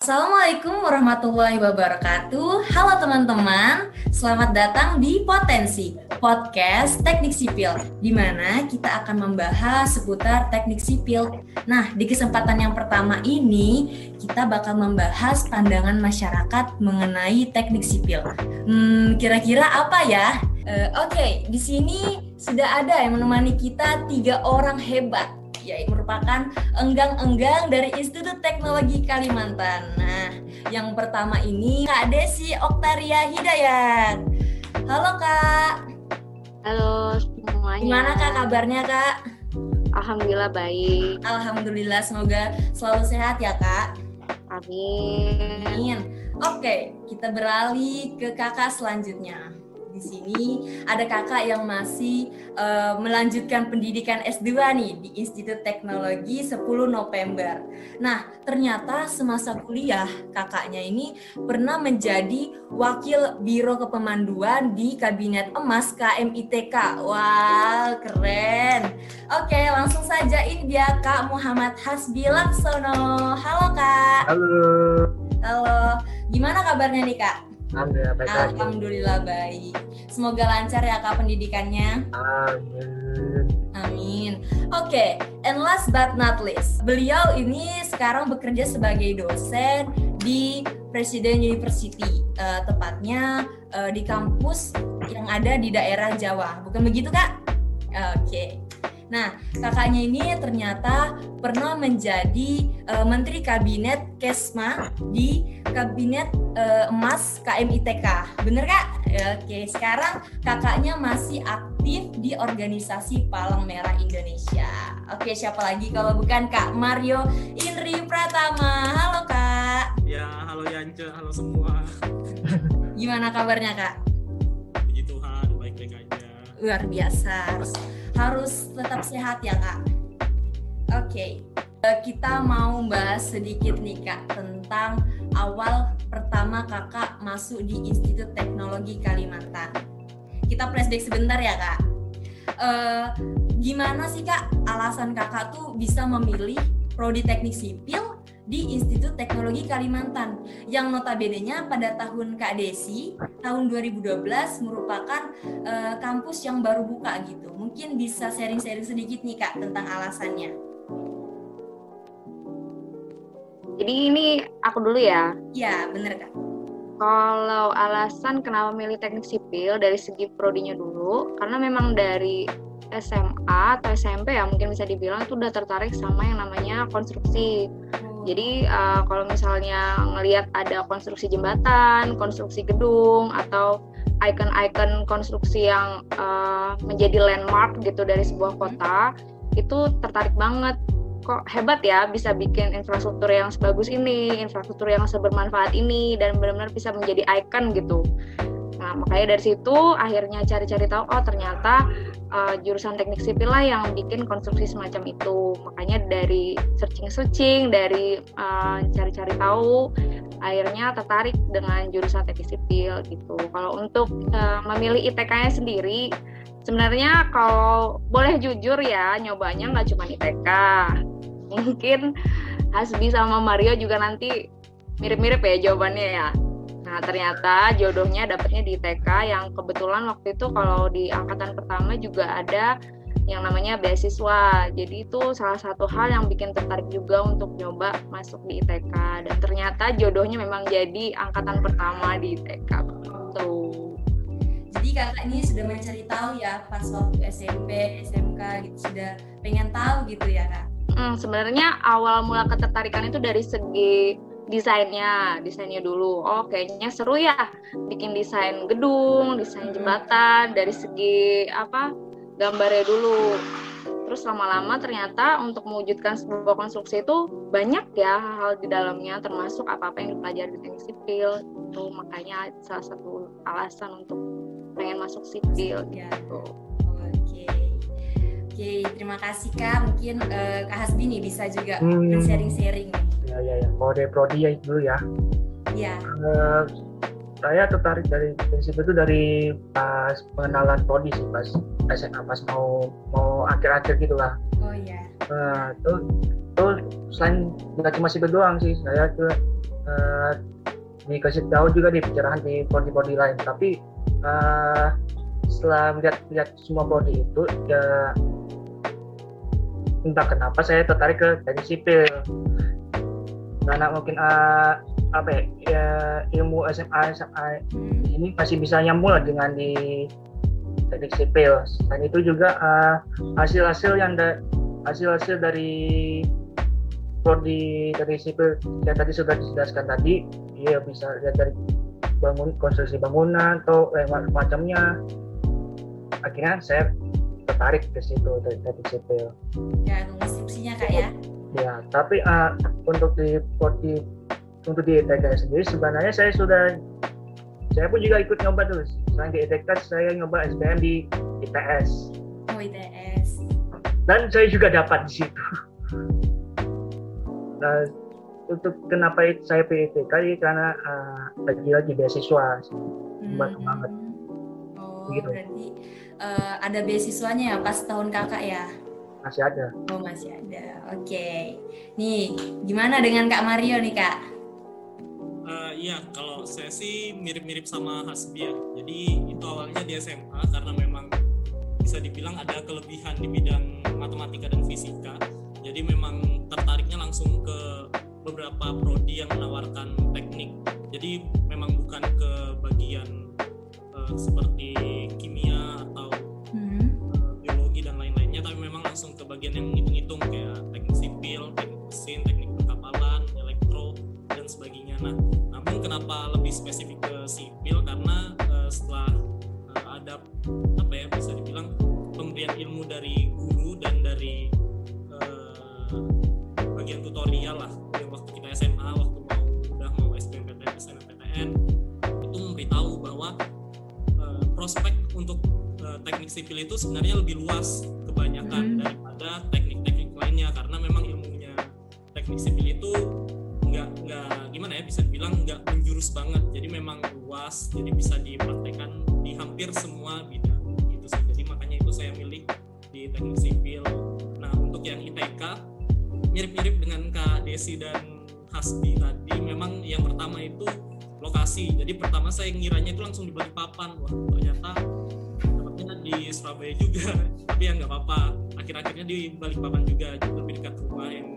Assalamualaikum warahmatullahi wabarakatuh. Halo teman-teman, selamat datang di Potensi Podcast Teknik Sipil, di mana kita akan membahas seputar teknik sipil. Nah, di kesempatan yang pertama ini kita bakal membahas pandangan masyarakat mengenai teknik sipil. Hmm, kira-kira apa ya? Uh, Oke, okay, di sini sudah ada yang menemani kita tiga orang hebat yaitu merupakan enggang-enggang dari Institut Teknologi Kalimantan. Nah, yang pertama ini Kak Desi Oktaria Hidayat. Halo Kak. Halo semuanya. Gimana Kak kabarnya Kak? Alhamdulillah baik. Alhamdulillah semoga selalu sehat ya Kak. Amin. Amin. Oke, kita beralih ke kakak selanjutnya di sini ada kakak yang masih uh, melanjutkan pendidikan S2 nih di Institut Teknologi 10 November. Nah, ternyata semasa kuliah kakaknya ini pernah menjadi wakil Biro Kepemanduan di Kabinet Emas KMITK. Wah, keren. Oke, langsung saja ini dia Kak Muhammad Hasbi Laksono. Halo Kak. Halo. Halo. Gimana kabarnya nih Kak? Alhamdulillah baik. Alhamdulillah baik. Semoga lancar ya kak pendidikannya. Amin. Amin. Oke, okay, and last but not least, beliau ini sekarang bekerja sebagai dosen di Presiden University, uh, tepatnya uh, di kampus yang ada di daerah Jawa. Bukan begitu kak? Oke. Okay. Nah, kakaknya ini ternyata pernah menjadi uh, Menteri Kabinet Kesma di Kabinet uh, Emas KMITK. Bener kak? Oke, sekarang kakaknya masih aktif di organisasi Palang Merah Indonesia. Oke, siapa lagi kalau bukan Kak Mario Indri Pratama. Halo Kak. Ya, halo Yance, halo semua. Gimana kabarnya Kak? Puji Tuhan, baik-baik aja. Luar biasa. Harus harus tetap sehat ya kak. Oke, okay. Eh, kita mau bahas sedikit nih kak tentang awal pertama kakak masuk di Institut Teknologi Kalimantan. Kita flashback sebentar ya kak. Uh, gimana sih kak alasan kakak tuh bisa memilih prodi teknik sipil di Institut Teknologi Kalimantan yang notabene-nya pada tahun Kak Desi tahun 2012 merupakan uh, kampus yang baru buka gitu. Mungkin bisa sharing-sharing sedikit nih Kak tentang alasannya. Jadi ini aku dulu ya. Ya, bener Kak. Kalau alasan kenapa milih teknik sipil dari segi prodinya dulu, karena memang dari SMA atau SMP ya mungkin bisa dibilang itu udah tertarik sama yang namanya konstruksi. Jadi uh, kalau misalnya ngelihat ada konstruksi jembatan, konstruksi gedung atau ikon-ikon konstruksi yang uh, menjadi landmark gitu dari sebuah kota, itu tertarik banget. Kok hebat ya bisa bikin infrastruktur yang sebagus ini, infrastruktur yang sebermanfaat ini dan benar-benar bisa menjadi ikon gitu. Nah, makanya dari situ akhirnya cari-cari tahu oh ternyata uh, jurusan teknik sipil lah yang bikin konstruksi semacam itu. Makanya dari searching-searching, dari uh, cari-cari tahu, akhirnya tertarik dengan jurusan teknik sipil gitu. Kalau untuk uh, memilih ITK-nya sendiri, sebenarnya kalau boleh jujur ya, nyobanya nggak cuma ITK. Mungkin Hasbi sama Mario juga nanti mirip-mirip ya jawabannya ya Nah ternyata jodohnya dapetnya di TK yang kebetulan waktu itu kalau di angkatan pertama juga ada yang namanya beasiswa. Jadi itu salah satu hal yang bikin tertarik juga untuk nyoba masuk di ITK dan ternyata jodohnya memang jadi angkatan pertama di ITK. Gitu. Jadi kakak ini sudah mencari tahu ya pas waktu SMP, SMK gitu sudah pengen tahu gitu ya kak? Hmm, sebenarnya awal mula ketertarikan itu dari segi desainnya desainnya dulu. Oh kayaknya seru ya bikin desain gedung desain jembatan dari segi apa gambarnya dulu. Terus lama-lama ternyata untuk mewujudkan sebuah konstruksi itu banyak ya hal-hal di dalamnya termasuk apa-apa yang dipelajari di teknik sipil. Itu makanya salah satu alasan untuk pengen masuk sipil ya. gitu. Oke. Oke terima kasih kak. Mungkin uh, kak Hasbi nih bisa juga hmm. sharing-sharing ya ya ya. Mau dari prodi ya dulu ya. Iya. Uh, saya tertarik dari prinsip itu dari pas pengenalan prodi sih pas SMA pas mau mau akhir-akhir gitu lah. Oh iya. Uh, tuh tuh selain nggak cuma sipil doang sih saya tuh uh, dikasih tahu juga di pencerahan di prodi-prodi lain. Tapi uh, setelah melihat lihat semua prodi itu ya entah kenapa saya tertarik ke teknik sipil karena mungkin uh, apa ya, ya ilmu SMA SMA ini masih bisa nyambung lah dengan di teknik sipil. Selain itu juga hasil-hasil uh, yang da, hasil-hasil dari prodi dari sipil yang tadi sudah dijelaskan tadi, dia bisa lihat dari bangun konstruksi bangunan atau eh, macamnya. Akhirnya saya tertarik ke situ dari teknik sipil. Ya, konstruksinya kak ya. Ya, tapi uh, untuk di di untuk di ITK sendiri sebenarnya saya sudah saya pun juga ikut nyoba tuh. Selain di ITK saya nyoba SBM di ITS. Oh ITS. Dan saya juga dapat di situ. Nah, untuk kenapa saya pilih ITK ya karena uh, lagi-lagi beasiswa hmm. banget. Oh, Begitu. berarti uh, ada beasiswanya ya pas tahun kakak ya? Masih ada. Oh, masih ada. Oke. Okay. Nih, gimana dengan Kak Mario nih, Kak? Uh, iya, kalau saya sih mirip-mirip sama Hasbi ya. Jadi itu awalnya di SMA karena memang bisa dibilang ada kelebihan di bidang matematika dan fisika. Jadi memang tertariknya langsung ke beberapa prodi yang menawarkan teknik. Jadi memang bukan ke bagian uh, seperti kimia atau langsung ke bagian yang ngitung-ngitung kayak teknik sipil, teknik mesin, teknik perkapalan, elektro dan sebagainya. Nah, namun kenapa lebih spesifik ke sipil? Karena uh, setelah uh, ada apa ya bisa dibilang pemberian ilmu dari guru dan dari uh, bagian tutorial lah. Yang waktu kita SMA waktu mau udah mau SBMPTN, SNMPTN itu memberitahu bahwa uh, prospek untuk teknik sipil itu sebenarnya lebih luas Balikpapan wah ternyata di Surabaya juga. Tapi ya nggak apa-apa. Akhir-akhirnya di Balikpapan juga lebih dekat rumah yang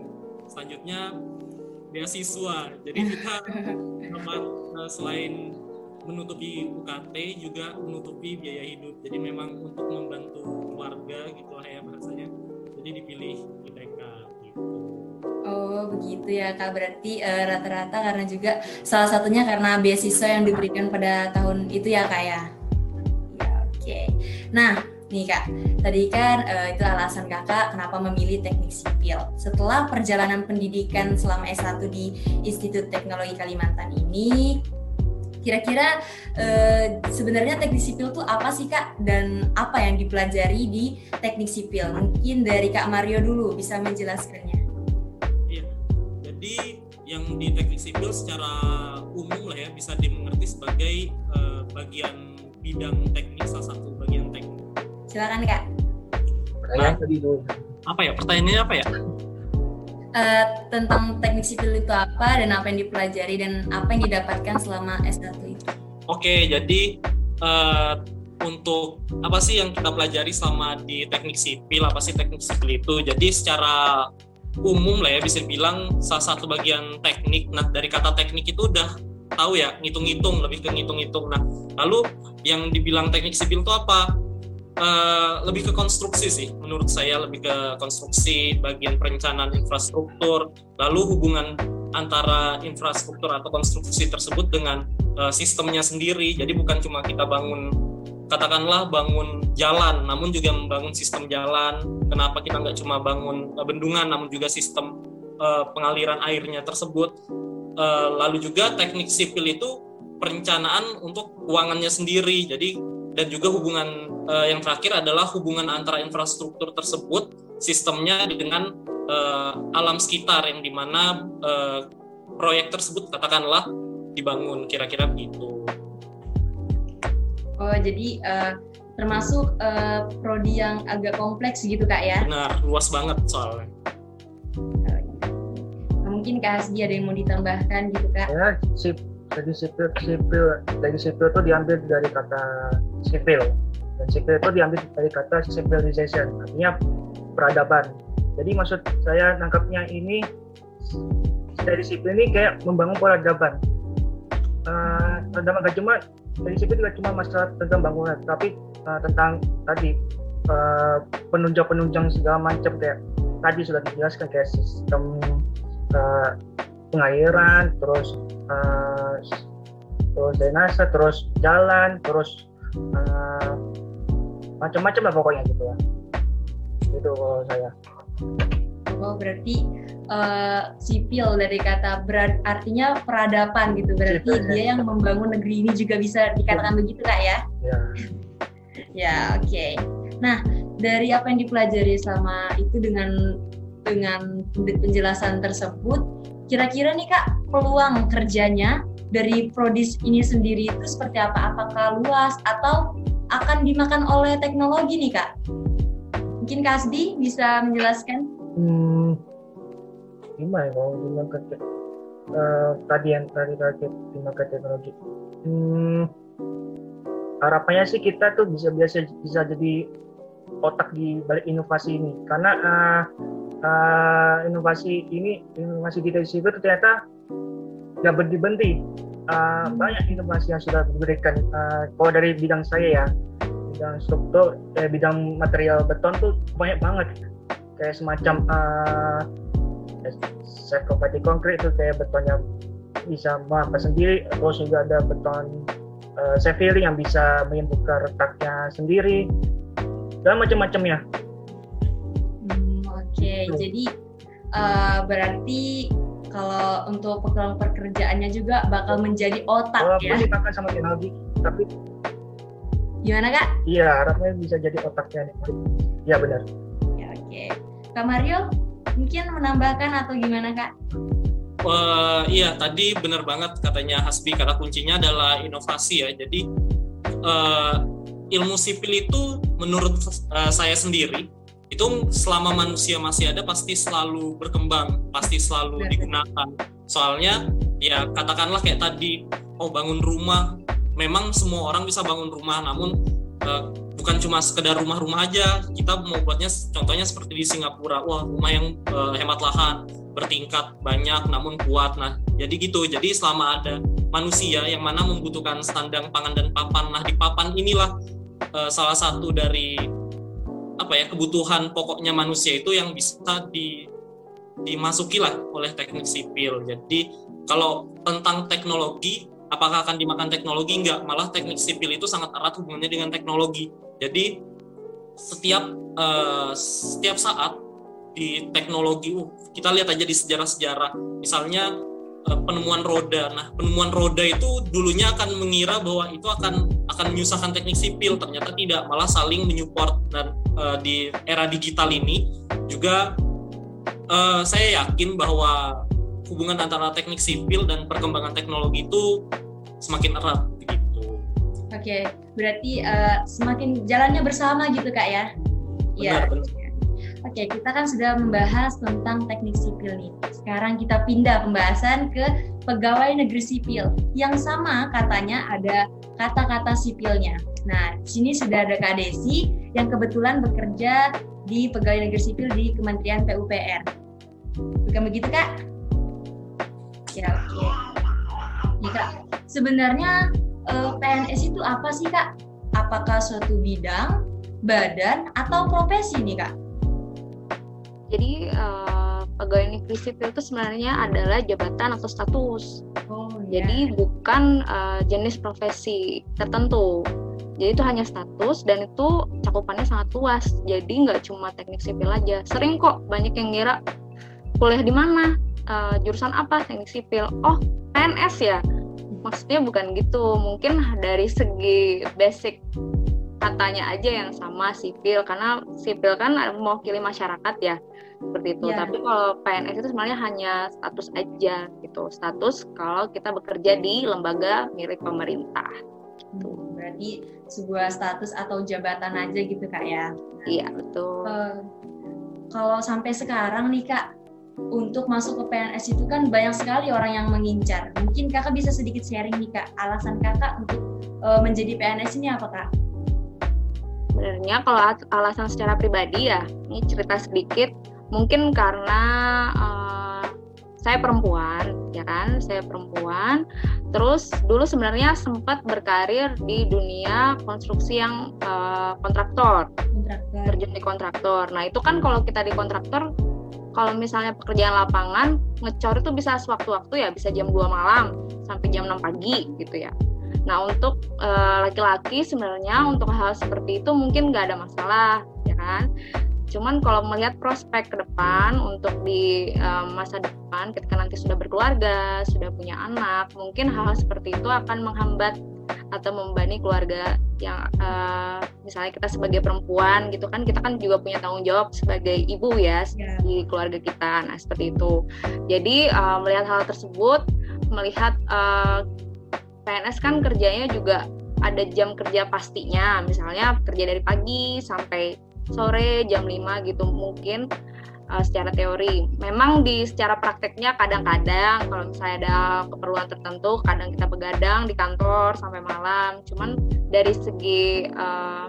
selanjutnya beasiswa. Jadi kita dapat uh, selain menutupi UKT juga menutupi biaya hidup. Jadi memang untuk membantu keluarga gitu lah ya bahasanya. Jadi dipilih ITK gitu Oh begitu ya kak berarti uh, rata-rata karena juga salah satunya karena beasiswa yang diberikan pada tahun itu ya kak ya. Ya oke. Okay. Nah, nih Kak, tadi kan uh, itu alasan Kakak kenapa memilih teknik sipil. Setelah perjalanan pendidikan selama S1 di Institut Teknologi Kalimantan ini, kira-kira uh, sebenarnya teknik sipil itu apa sih Kak dan apa yang dipelajari di teknik sipil? Mungkin dari Kak Mario dulu bisa menjelaskannya. Jadi yang di teknik sipil secara umum lah ya bisa dimengerti sebagai uh, bagian bidang teknik salah satu bagian teknik. Silakan kak. Pertanyaan tadi. Apa ya? Pertanyaannya apa ya? Uh, tentang teknik sipil itu apa dan apa yang dipelajari dan apa yang didapatkan selama S1 itu. Oke, jadi uh, untuk apa sih yang kita pelajari selama di teknik sipil apa sih teknik sipil itu jadi secara umum lah ya bisa dibilang salah satu bagian teknik. Nah dari kata teknik itu udah tahu ya ngitung-ngitung lebih ke ngitung-ngitung. Nah lalu yang dibilang teknik sipil itu apa? Uh, lebih ke konstruksi sih menurut saya lebih ke konstruksi bagian perencanaan infrastruktur lalu hubungan antara infrastruktur atau konstruksi tersebut dengan uh, sistemnya sendiri. Jadi bukan cuma kita bangun katakanlah bangun jalan namun juga membangun sistem jalan. Kenapa kita nggak cuma bangun uh, bendungan namun juga sistem uh, pengaliran airnya tersebut? Uh, lalu juga teknik sipil itu perencanaan untuk keuangannya sendiri. Jadi dan juga hubungan uh, yang terakhir adalah hubungan antara infrastruktur tersebut sistemnya dengan uh, alam sekitar yang di mana uh, proyek tersebut katakanlah dibangun. Kira-kira begitu. Oh jadi uh, termasuk uh, prodi yang agak kompleks gitu kak ya? Benar luas banget soalnya mungkin Kak Hasbi ada yang mau ditambahkan gitu Kak? Ya, sip, dari sipil sipil dari sipil itu diambil dari kata sipil dan sipil itu diambil dari kata civilization artinya peradaban. Jadi maksud saya nangkapnya ini dari sipil ini kayak membangun peradaban. Uh, peradaban gak cuma dari sipil juga cuma masalah tentang bangunan, tapi uh, tentang tadi uh, penunjang-penunjang segala macam kayak tadi sudah dijelaskan kayak sistem uh, pengairan, terus uh, terus drainase, terus jalan, terus uh, macam-macam lah pokoknya gitu ya. Itu kalau saya. Oh berarti uh, sipil dari kata berat artinya peradaban gitu berarti sipil, dia ya. yang membangun negeri ini juga bisa dikatakan ya. begitu kak ya? Ya. ya oke. Okay. Nah dari apa yang dipelajari selama itu dengan dengan penjelasan tersebut Kira-kira nih Kak, peluang kerjanya dari Prodis ini sendiri itu seperti apa? Apakah luas atau akan dimakan oleh teknologi nih Kak? Mungkin Kak Asdi bisa menjelaskan? Hmm, gimana ya kalau dimakan uh, tadi yang tadi target dimakan teknologi? Hmm, harapannya sih kita tuh bisa biasa bisa jadi otak di balik inovasi ini. Karena uh, uh, inovasi ini inovasi kita di situ ternyata nggak berhenti uh, banyak inovasi yang sudah diberikan. Uh, kalau dari bidang saya ya bidang struktur eh, bidang material beton tuh banyak banget. Kayak semacam uh, set konkret itu kayak betonnya bisa apa sendiri terus juga ada beton uh, yang bisa menyembuhkan retaknya sendiri dan macam-macamnya okay, jadi uh, berarti kalau untuk peluang pekerjaannya juga bakal menjadi otak Walaupun ya. dipakai sama teknologi, tapi gimana kak? Iya, harapnya bisa jadi otaknya. Iya benar. Ya, Oke, okay. Kak Mario mungkin menambahkan atau gimana kak? Uh, iya, tadi benar banget katanya Hasbi kata kuncinya adalah inovasi ya. Jadi uh, ilmu sipil itu menurut uh, saya sendiri itu selama manusia masih ada pasti selalu berkembang, pasti selalu digunakan. Soalnya ya katakanlah kayak tadi, oh bangun rumah, memang semua orang bisa bangun rumah, namun uh, bukan cuma sekedar rumah-rumah aja. Kita mau buatnya contohnya seperti di Singapura, wah rumah yang uh, hemat lahan, bertingkat banyak namun kuat. Nah, jadi gitu. Jadi selama ada manusia yang mana membutuhkan sandang pangan dan papan, nah di papan inilah uh, salah satu dari apa ya kebutuhan pokoknya manusia itu yang bisa di dimasuki lah oleh teknik sipil. Jadi kalau tentang teknologi, apakah akan dimakan teknologi? Enggak, malah teknik sipil itu sangat erat hubungannya dengan teknologi. Jadi setiap uh, setiap saat di teknologi, uh, kita lihat aja di sejarah-sejarah, misalnya uh, penemuan roda. Nah, penemuan roda itu dulunya akan mengira bahwa itu akan akan menyusahkan teknik sipil, ternyata tidak, malah saling menyupport dan uh, di era digital ini juga uh, saya yakin bahwa hubungan antara teknik sipil dan perkembangan teknologi itu semakin erat begitu. Oke, berarti uh, semakin jalannya bersama gitu kak ya? Iya. Oke, kita kan sudah membahas tentang teknik sipil nih. Sekarang kita pindah pembahasan ke pegawai negeri sipil. Yang sama katanya ada kata-kata sipilnya. Nah, di sini sudah ada Kak Desi yang kebetulan bekerja di Pegawai Negeri Sipil di Kementerian PUPR. Bukan begitu, Kak? Ya, oke. Okay. Ya, Kak. Sebenarnya eh, PNS itu apa sih, Kak? Apakah suatu bidang, badan, atau profesi nih, Kak? Jadi, uh, pegawai negeri sipil itu sebenarnya adalah jabatan atau status. Oh, ya. Jadi bukan uh, jenis profesi tertentu jadi itu hanya status dan itu cakupannya sangat luas jadi nggak cuma teknik sipil aja sering kok banyak yang ngira kuliah di mana uh, jurusan apa teknik sipil oh PNS ya maksudnya bukan gitu mungkin dari segi basic katanya aja yang sama sipil karena sipil kan mewakili masyarakat ya seperti itu. Ya. Tapi kalau PNS itu sebenarnya hanya status aja gitu. Status kalau kita bekerja di lembaga milik pemerintah. Gitu. Berarti sebuah status atau jabatan hmm. aja gitu kak ya iya betul uh, kalau sampai sekarang nih kak untuk masuk ke PNS itu kan banyak sekali orang yang mengincar. Mungkin kakak bisa sedikit sharing nih kak, alasan kakak untuk uh, menjadi PNS ini apa kak? Sebenarnya kalau alasan secara pribadi ya, ini cerita sedikit. Mungkin karena uh, saya perempuan, ya kan? Saya perempuan. Terus dulu sebenarnya sempat berkarir di dunia konstruksi yang uh, kontraktor, kontraktor, terjun di kontraktor. Nah itu kan kalau kita di kontraktor, kalau misalnya pekerjaan lapangan ngecor itu bisa sewaktu-waktu ya, bisa jam 2 malam sampai jam 6 pagi gitu ya. Nah untuk laki laki-laki sebenarnya untuk hal seperti itu mungkin nggak ada masalah, ya kan? Cuman kalau melihat prospek ke depan untuk di uh, masa depan ketika nanti sudah berkeluarga, sudah punya anak, mungkin hal-hal seperti itu akan menghambat atau membebani keluarga yang uh, misalnya kita sebagai perempuan gitu kan kita kan juga punya tanggung jawab sebagai ibu ya yeah. di keluarga kita. Nah, seperti itu. Jadi uh, melihat hal tersebut, melihat uh, PNS kan kerjanya juga ada jam kerja pastinya, misalnya kerja dari pagi sampai sore jam 5 gitu mungkin uh, secara teori. Memang di secara prakteknya kadang-kadang kalau misalnya ada keperluan tertentu kadang kita begadang di kantor sampai malam. Cuman dari segi uh,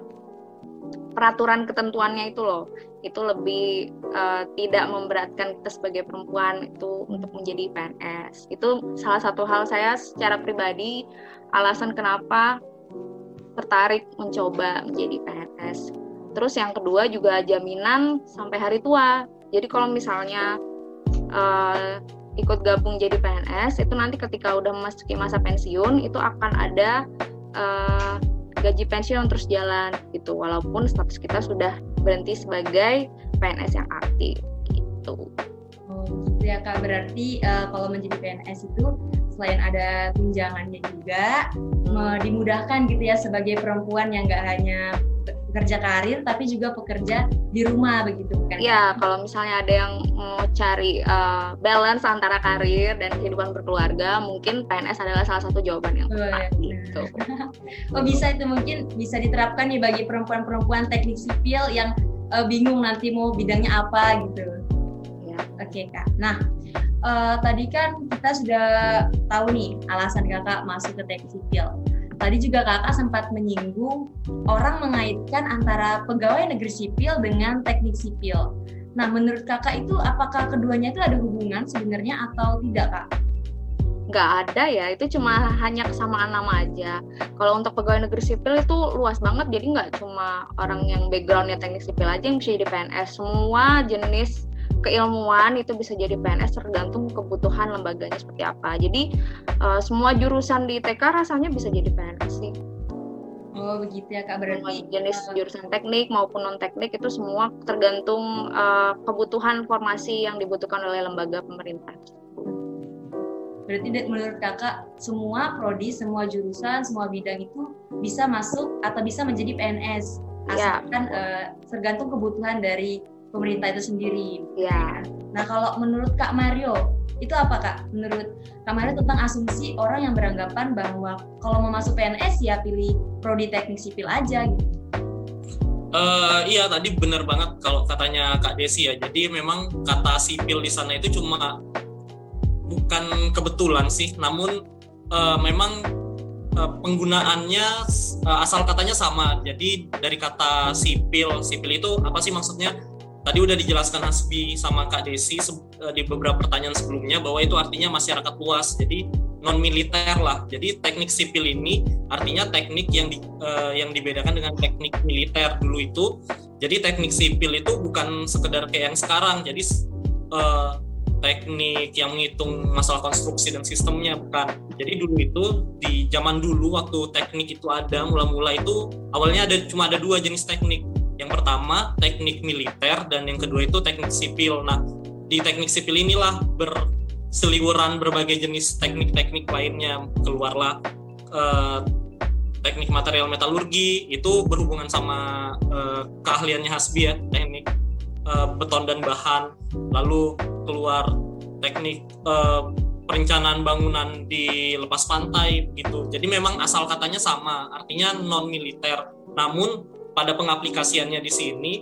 peraturan ketentuannya itu loh itu lebih uh, tidak memberatkan kita sebagai perempuan itu untuk menjadi PNS. Itu salah satu hal saya secara pribadi alasan kenapa tertarik mencoba menjadi PNS Terus yang kedua juga jaminan sampai hari tua. Jadi kalau misalnya uh, ikut gabung jadi PNS itu nanti ketika udah memasuki masa pensiun itu akan ada uh, gaji pensiun terus jalan gitu walaupun status kita sudah berhenti sebagai PNS yang aktif gitu. Oh ya kak berarti uh, kalau menjadi PNS itu selain ada tunjangannya juga hmm. dimudahkan gitu ya sebagai perempuan yang nggak hanya pekerja karir tapi juga pekerja di rumah begitu kan? Iya, kalau misalnya ada yang mau cari uh, balance antara karir dan kehidupan berkeluarga, mungkin PNS adalah salah satu jawaban yang tepat oh, gitu. oh bisa itu mungkin bisa diterapkan nih bagi perempuan-perempuan teknik sipil yang uh, bingung nanti mau bidangnya apa gitu. Ya. Oke okay, kak. Nah uh, tadi kan kita sudah tahu nih alasan kakak masuk ke teknik sipil tadi juga kakak sempat menyinggung orang mengaitkan antara pegawai negeri sipil dengan teknik sipil. Nah, menurut kakak itu apakah keduanya itu ada hubungan sebenarnya atau tidak kak? Nggak ada ya, itu cuma hanya kesamaan nama aja. Kalau untuk pegawai negeri sipil itu luas banget, jadi nggak cuma orang yang backgroundnya teknik sipil aja yang bisa jadi PNS. Semua jenis keilmuan itu bisa jadi PNS tergantung kebutuhan lembaganya seperti apa. Jadi uh, semua jurusan di TK rasanya bisa jadi PNS sih. Oh begitu ya kak berarti jenis jurusan teknik maupun non teknik itu semua tergantung uh, kebutuhan formasi yang dibutuhkan oleh lembaga pemerintah. Berarti menurut kakak semua prodi, semua jurusan, semua bidang itu bisa masuk atau bisa menjadi PNS ya. asalkan ya. uh, tergantung kebutuhan dari pemerintah itu sendiri. Ya. Nah kalau menurut Kak Mario itu apa Kak? Menurut Kak Mario tentang asumsi orang yang beranggapan bahwa kalau mau masuk PNS ya pilih prodi teknik sipil aja gitu. Uh, iya tadi benar banget kalau katanya Kak Desi ya. Jadi memang kata sipil di sana itu cuma bukan kebetulan sih, namun uh, memang uh, penggunaannya uh, asal katanya sama. Jadi dari kata sipil, sipil itu apa sih maksudnya? Tadi udah dijelaskan Hasbi sama Kak Desi eh, di beberapa pertanyaan sebelumnya bahwa itu artinya masyarakat luas. Jadi non militer lah. Jadi teknik sipil ini artinya teknik yang di, uh, yang dibedakan dengan teknik militer dulu itu. Jadi teknik sipil itu bukan sekedar kayak yang sekarang. Jadi uh, teknik yang menghitung masalah konstruksi dan sistemnya bukan. Jadi dulu itu di zaman dulu waktu teknik itu ada mula-mula itu awalnya ada cuma ada dua jenis teknik yang pertama teknik militer dan yang kedua itu teknik sipil. Nah, di teknik sipil inilah berseliweran berbagai jenis teknik-teknik lainnya. Keluarlah eh, teknik material metalurgi itu berhubungan sama eh, keahliannya Hasbi ya teknik eh, beton dan bahan. Lalu keluar teknik eh, perencanaan bangunan di lepas pantai gitu jadi memang asal katanya sama artinya non militer. Namun pada pengaplikasiannya di sini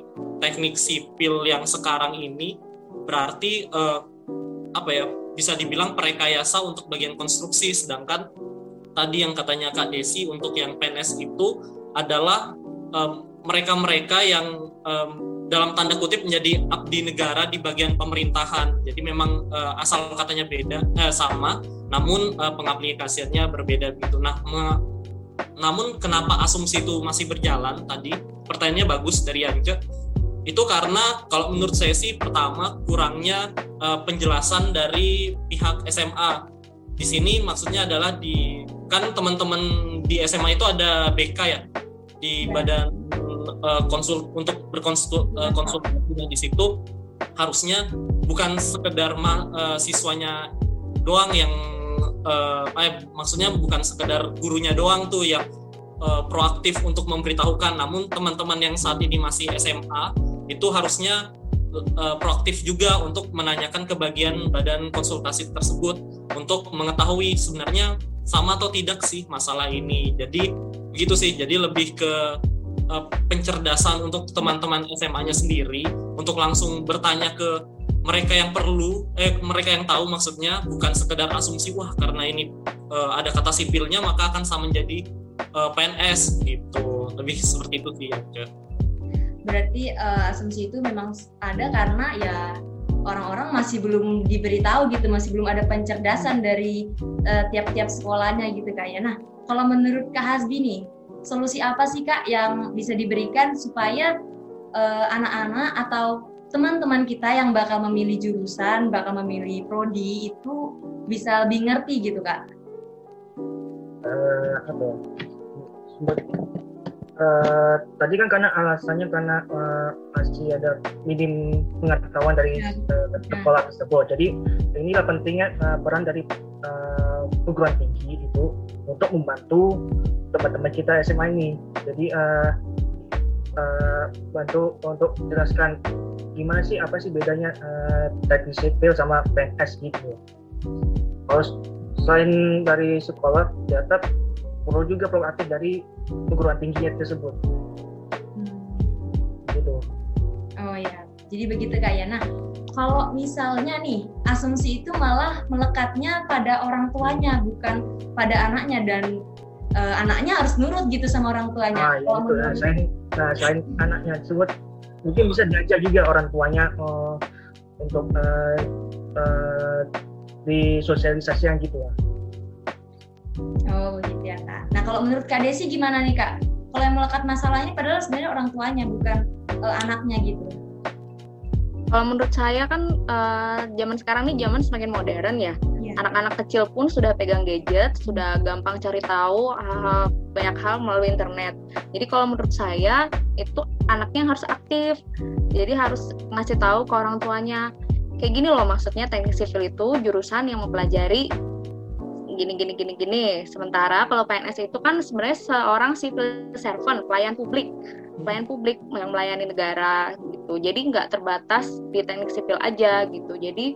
teknik sipil yang sekarang ini berarti uh, apa ya bisa dibilang perekayasa untuk bagian konstruksi sedangkan tadi yang katanya Kak Desi untuk yang PNS itu adalah mereka-mereka um, yang um, dalam tanda kutip menjadi abdi negara di bagian pemerintahan. Jadi memang uh, asal katanya beda eh, sama, namun uh, pengaplikasiannya berbeda gitu. Nah, namun kenapa asumsi itu masih berjalan tadi? Pertanyaannya bagus dari Anja. Itu karena kalau menurut saya sih pertama kurangnya uh, penjelasan dari pihak SMA. Di sini maksudnya adalah di kan teman-teman di SMA itu ada BK ya di badan uh, konsul untuk berkonsul uh, konsultasi di situ harusnya bukan sekedar ma, uh, siswanya doang yang uh, eh, maksudnya bukan sekedar gurunya doang tuh yang uh, proaktif untuk memberitahukan. Namun teman-teman yang saat ini masih SMA itu harusnya uh, proaktif juga untuk menanyakan ke bagian badan konsultasi tersebut untuk mengetahui sebenarnya sama atau tidak sih masalah ini. Jadi begitu sih. Jadi lebih ke uh, pencerdasan untuk teman-teman SMA-nya sendiri untuk langsung bertanya ke mereka yang perlu eh mereka yang tahu maksudnya bukan sekedar asumsi wah karena ini uh, ada kata sipilnya maka akan sama menjadi uh, eh, PNS gitu. Lebih seperti itu sih ya berarti uh, asumsi itu memang ada karena ya orang-orang masih belum diberitahu gitu masih belum ada pencerdasan dari tiap-tiap uh, sekolahnya gitu kak ya. Nah kalau menurut kak Hasbi nih solusi apa sih kak yang bisa diberikan supaya anak-anak uh, atau teman-teman kita yang bakal memilih jurusan, bakal memilih prodi itu bisa lebih ngerti gitu kak? Uh, apa? Uh, tadi kan karena alasannya karena uh, masih ada minim pengetahuan dari ya. uh, sekolah tersebut. Jadi inilah pentingnya uh, peran dari uh, perguruan tinggi itu untuk membantu teman-teman kita SMA ini. Jadi uh, uh, bantu untuk jelaskan gimana sih apa sih bedanya uh, teknik sipil sama PNS gitu? Kalau selain dari sekolah tetap perlu juga proaktif dari perguruan tingginya tersebut. Hmm. gitu. Oh ya jadi begitu kak ya nah kalau misalnya nih asumsi itu malah melekatnya pada orang tuanya bukan pada anaknya dan uh, anaknya harus nurut gitu sama orang tuanya. Ah, ya itu, nah, selain, nah, selain anaknya tersebut mungkin bisa diajak juga orang tuanya uh, untuk uh, uh, di sosialisasi yang gitu ya. Oh gitu ya kak. Nah kalau menurut kak Desi gimana nih kak? Kalau yang melekat masalah ini padahal sebenarnya orang tuanya bukan uh, anaknya gitu. Kalau menurut saya kan uh, zaman sekarang nih zaman semakin modern ya. Iya. Anak-anak kecil pun sudah pegang gadget, sudah gampang cari tahu uh, banyak hal melalui internet. Jadi kalau menurut saya itu anaknya harus aktif. Jadi harus ngasih tahu ke orang tuanya. Kayak gini loh maksudnya teknik sipil itu jurusan yang mempelajari gini gini gini gini. Sementara kalau PNS itu kan sebenarnya seorang civil servant, pelayan publik pelayan publik yang melayani negara gitu jadi nggak terbatas di teknik sipil aja gitu jadi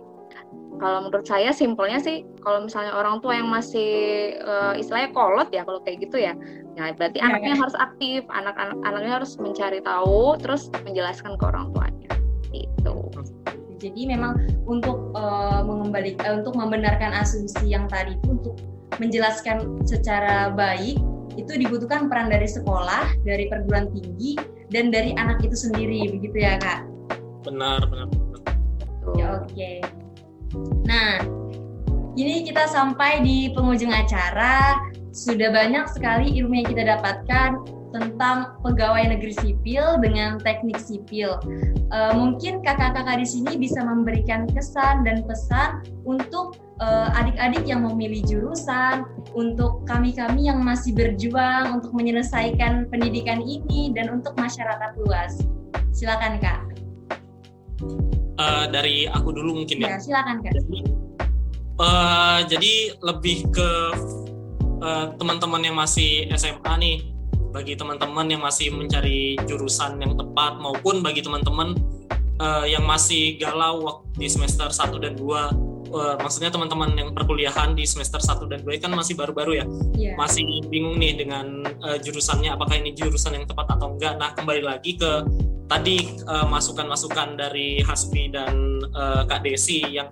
kalau menurut saya simpelnya sih kalau misalnya orang tua yang masih uh, istilahnya kolot ya kalau kayak gitu ya ya berarti ya, anaknya ya. harus aktif anak-anak anaknya harus mencari tahu terus menjelaskan ke orang tuanya itu jadi memang untuk uh, mengembalikan uh, untuk membenarkan asumsi yang tadi itu untuk menjelaskan secara baik itu dibutuhkan peran dari sekolah, dari perguruan tinggi, dan dari anak itu sendiri, begitu ya kak? Benar, benar. benar. Ya, Oke. Okay. Nah, ini kita sampai di penghujung acara. Sudah banyak sekali ilmu yang kita dapatkan tentang pegawai negeri sipil dengan teknik sipil. Uh, mungkin kakak-kakak di sini bisa memberikan kesan dan pesan untuk uh, adik-adik yang memilih jurusan, untuk kami-kami yang masih berjuang untuk menyelesaikan pendidikan ini dan untuk masyarakat luas. Silakan kak. Uh, dari aku dulu mungkin ya. ya silakan kak. Jadi, uh, jadi lebih ke teman-teman uh, yang masih SMA nih, bagi teman-teman yang masih mencari jurusan yang tepat maupun bagi teman-teman uh, yang masih galau di semester 1 dan 2 uh, maksudnya teman-teman yang perkuliahan di semester 1 dan 2 kan masih baru-baru ya. Yeah. Masih bingung nih dengan uh, jurusannya apakah ini jurusan yang tepat atau enggak. Nah, kembali lagi ke tadi masukan masukan-masukan dari Hasbi dan uh, Kak Desi yang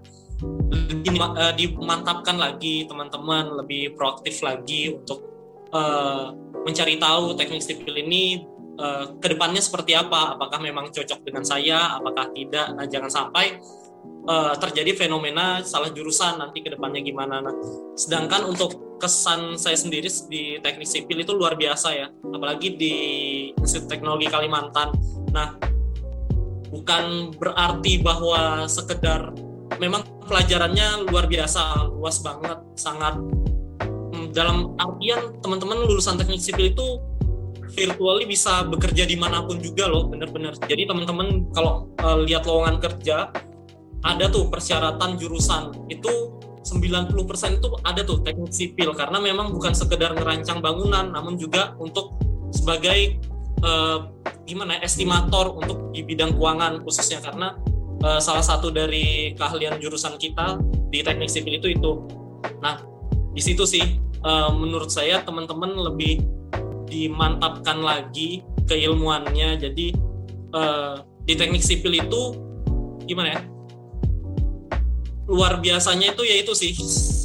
lebih uh, dimantapkan lagi teman-teman lebih proaktif lagi untuk uh, mencari tahu teknik sipil ini uh, ke depannya seperti apa apakah memang cocok dengan saya apakah tidak nah jangan sampai uh, terjadi fenomena salah jurusan nanti ke depannya gimana. Nah sedangkan untuk kesan saya sendiri di teknik sipil itu luar biasa ya. Apalagi di Institut Teknologi Kalimantan. Nah bukan berarti bahwa sekedar memang pelajarannya luar biasa luas banget sangat hmm, dalam artian teman-teman lulusan teknik sipil itu virtually bisa bekerja di mana pun juga loh bener-bener. Jadi teman-teman kalau uh, lihat lowongan kerja ada tuh persyaratan jurusan. Itu 90% itu ada tuh teknik sipil karena memang bukan sekedar ngerancang bangunan namun juga untuk sebagai uh, gimana ya, estimator untuk di bidang keuangan khususnya karena uh, salah satu dari keahlian jurusan kita di teknik sipil itu itu. Nah, di situ sih uh, menurut saya teman-teman lebih dimantapkan lagi keilmuannya. Jadi di teknik sipil itu gimana ya? Luar biasanya itu yaitu sih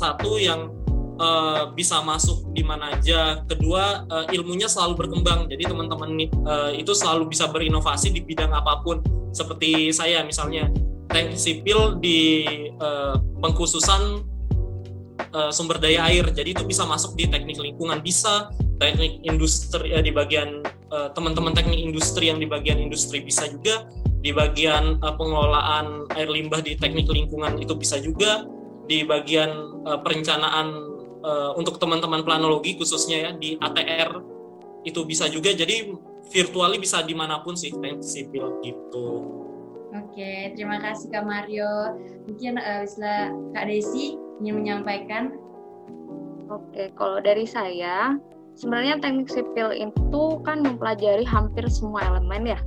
satu yang uh, bisa masuk di mana aja. Kedua, uh, ilmunya selalu berkembang. Jadi teman-teman uh, itu selalu bisa berinovasi di bidang apa pun. Seperti saya misalnya, teknik sipil di uh, pengkhususan uh, sumber daya air. Jadi itu bisa masuk di teknik lingkungan, bisa teknik industri uh, di bagian teman-teman teknik industri yang di bagian industri bisa juga di bagian uh, pengelolaan air limbah di teknik lingkungan itu bisa juga di bagian uh, perencanaan uh, untuk teman-teman planologi khususnya ya di ATR itu bisa juga jadi virtually bisa di mana pun sih teknik sipil gitu. Oke, terima kasih Kak Mario. Mungkin uh, bisa Kak Desi ingin menyampaikan. Oke, kalau dari saya, sebenarnya teknik sipil itu kan mempelajari hampir semua elemen ya.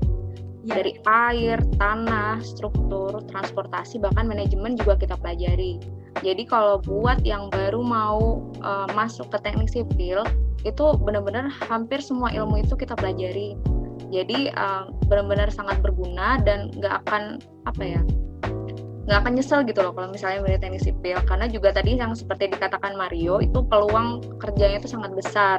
ya. Dari air, tanah, struktur, transportasi, bahkan manajemen juga kita pelajari. Jadi kalau buat yang baru mau uh, masuk ke teknik sipil itu benar-benar hampir semua ilmu itu kita pelajari. Jadi uh, benar-benar sangat berguna dan nggak akan apa ya nggak akan nyesel gitu loh kalau misalnya milih teknik sipil. Karena juga tadi yang seperti dikatakan Mario itu peluang kerjanya itu sangat besar.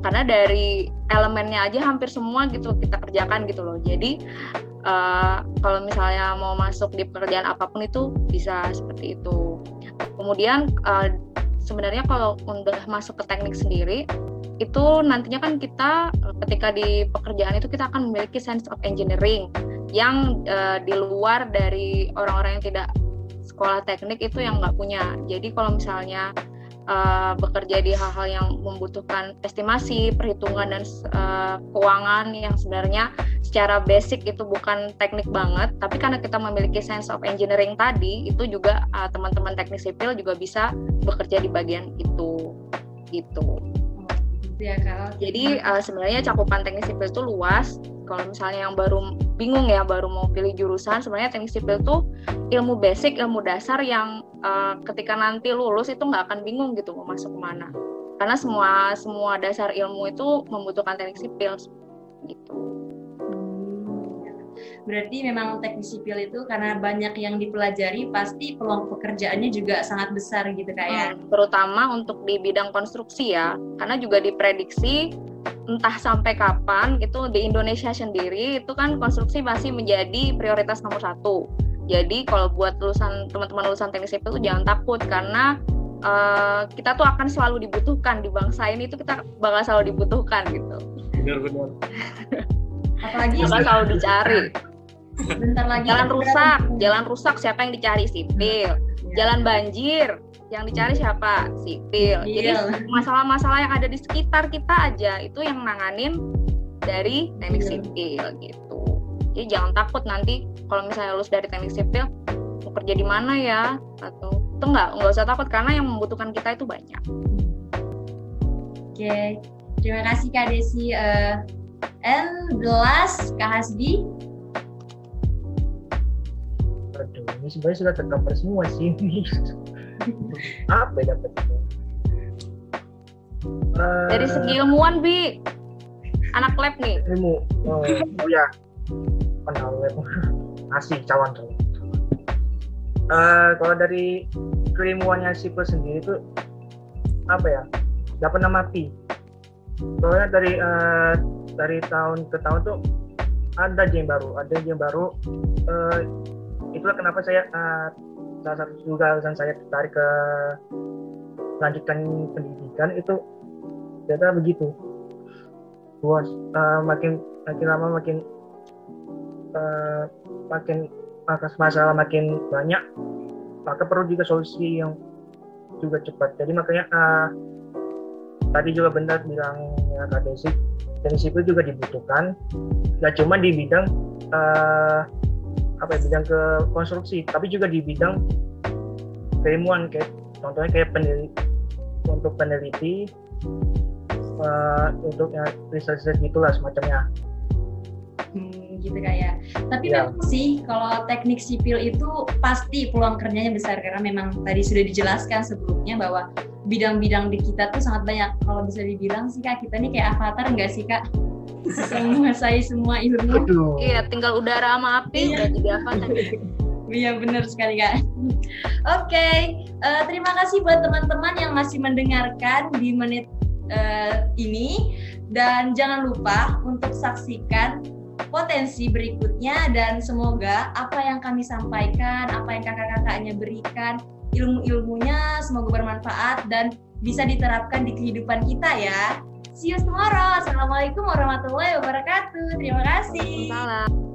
Karena dari elemennya aja hampir semua gitu kita kerjakan gitu loh. Jadi uh, kalau misalnya mau masuk di pekerjaan apa pun itu bisa seperti itu. Kemudian uh, sebenarnya kalau udah masuk ke teknik sendiri itu nantinya kan kita ketika di pekerjaan itu kita akan memiliki sense of engineering yang uh, di luar dari orang-orang yang tidak sekolah teknik itu yang nggak punya. Jadi kalau misalnya uh, bekerja di hal-hal yang membutuhkan estimasi, perhitungan dan uh, keuangan yang sebenarnya secara basic itu bukan teknik banget, tapi karena kita memiliki sense of engineering tadi, itu juga uh, teman-teman teknik sipil juga bisa bekerja di bagian itu, gitu. Ya, kalau Jadi uh, sebenarnya cakupan teknik sipil itu luas. Kalau misalnya yang baru bingung ya, baru mau pilih jurusan, sebenarnya teknik sipil itu ilmu basic, ilmu dasar yang uh, ketika nanti lulus itu nggak akan bingung gitu mau masuk ke mana. Karena semua semua dasar ilmu itu membutuhkan teknik sipil gitu. Berarti memang teknik sipil itu karena banyak yang dipelajari pasti peluang pekerjaannya juga sangat besar gitu kayak. Hmm, terutama untuk di bidang konstruksi ya. Karena juga diprediksi entah sampai kapan itu di Indonesia sendiri itu kan konstruksi masih menjadi prioritas nomor satu. Jadi kalau buat lulusan teman-teman lulusan teknik sipil itu jangan takut karena uh, kita tuh akan selalu dibutuhkan di bangsa ini itu kita bakal selalu dibutuhkan gitu. Benar-benar. Apalagi bakal selalu dicari. Bentar lagi jalan rusak, jalan rusak siapa yang dicari sipil. Ya. Jalan banjir, yang dicari siapa? Sipil. Jadi masalah-masalah yang ada di sekitar kita aja itu yang nanganin dari teknik iya. sipil gitu. Jadi jangan takut nanti kalau misalnya lulus dari teknik sipil mau kerja di mana ya atau itu enggak nggak usah takut karena yang membutuhkan kita itu banyak. Oke, terima kasih Kak Desi. Uh, and the last Kak Hasbi aduh ini sebenarnya sudah tercover semua sih. Apa ya dapetnya uh, dari segi ilmuwan bi. Anak lab nih. Ilmu oh, oh ya. Kenal lab. Nasi cawan tuh uh, kalau dari keilmuannya sipil sendiri itu apa ya? Nggak pernah mati soalnya dari uh, dari tahun ke tahun tuh ada yang baru ada yang baru. Uh, itulah kenapa saya uh, salah satu juga alasan saya tertarik ke lanjutkan pendidikan itu ternyata begitu. Luas uh, makin makin lama makin uh, makin masalah makin banyak maka perlu juga solusi yang juga cepat. Jadi makanya uh, tadi juga benar bilang ya Kak Desi teknik sipil juga dibutuhkan. Nggak cuma di bidang uh, apa ya bidang ke konstruksi tapi juga di bidang keilmuan kayak contohnya kayak peneliti untuk peneliti uh, untuk ya, riset-riset gitulah semacamnya hmm, gitu kayak ya. tapi ya. memang sih kalau teknik sipil itu pasti peluang kerjanya besar karena memang tadi sudah dijelaskan sebelumnya bahwa bidang-bidang di kita tuh sangat banyak. Kalau bisa dibilang sih kak, kita nih kayak avatar enggak sih kak? Menguasai semua ilmu. Iya, tinggal udara sama api iya. udah jadi avatar. Iya benar sekali kak. Oke, okay. uh, eh, terima kasih buat teman-teman yang masih mendengarkan di menit uh, ini dan jangan lupa untuk saksikan potensi berikutnya dan semoga apa yang kami sampaikan, apa yang kakak-kakaknya berikan ilmu-ilmunya semoga bermanfaat dan bisa diterapkan di kehidupan kita ya. See you tomorrow. Assalamualaikum warahmatullahi wabarakatuh. Terima kasih. Salam.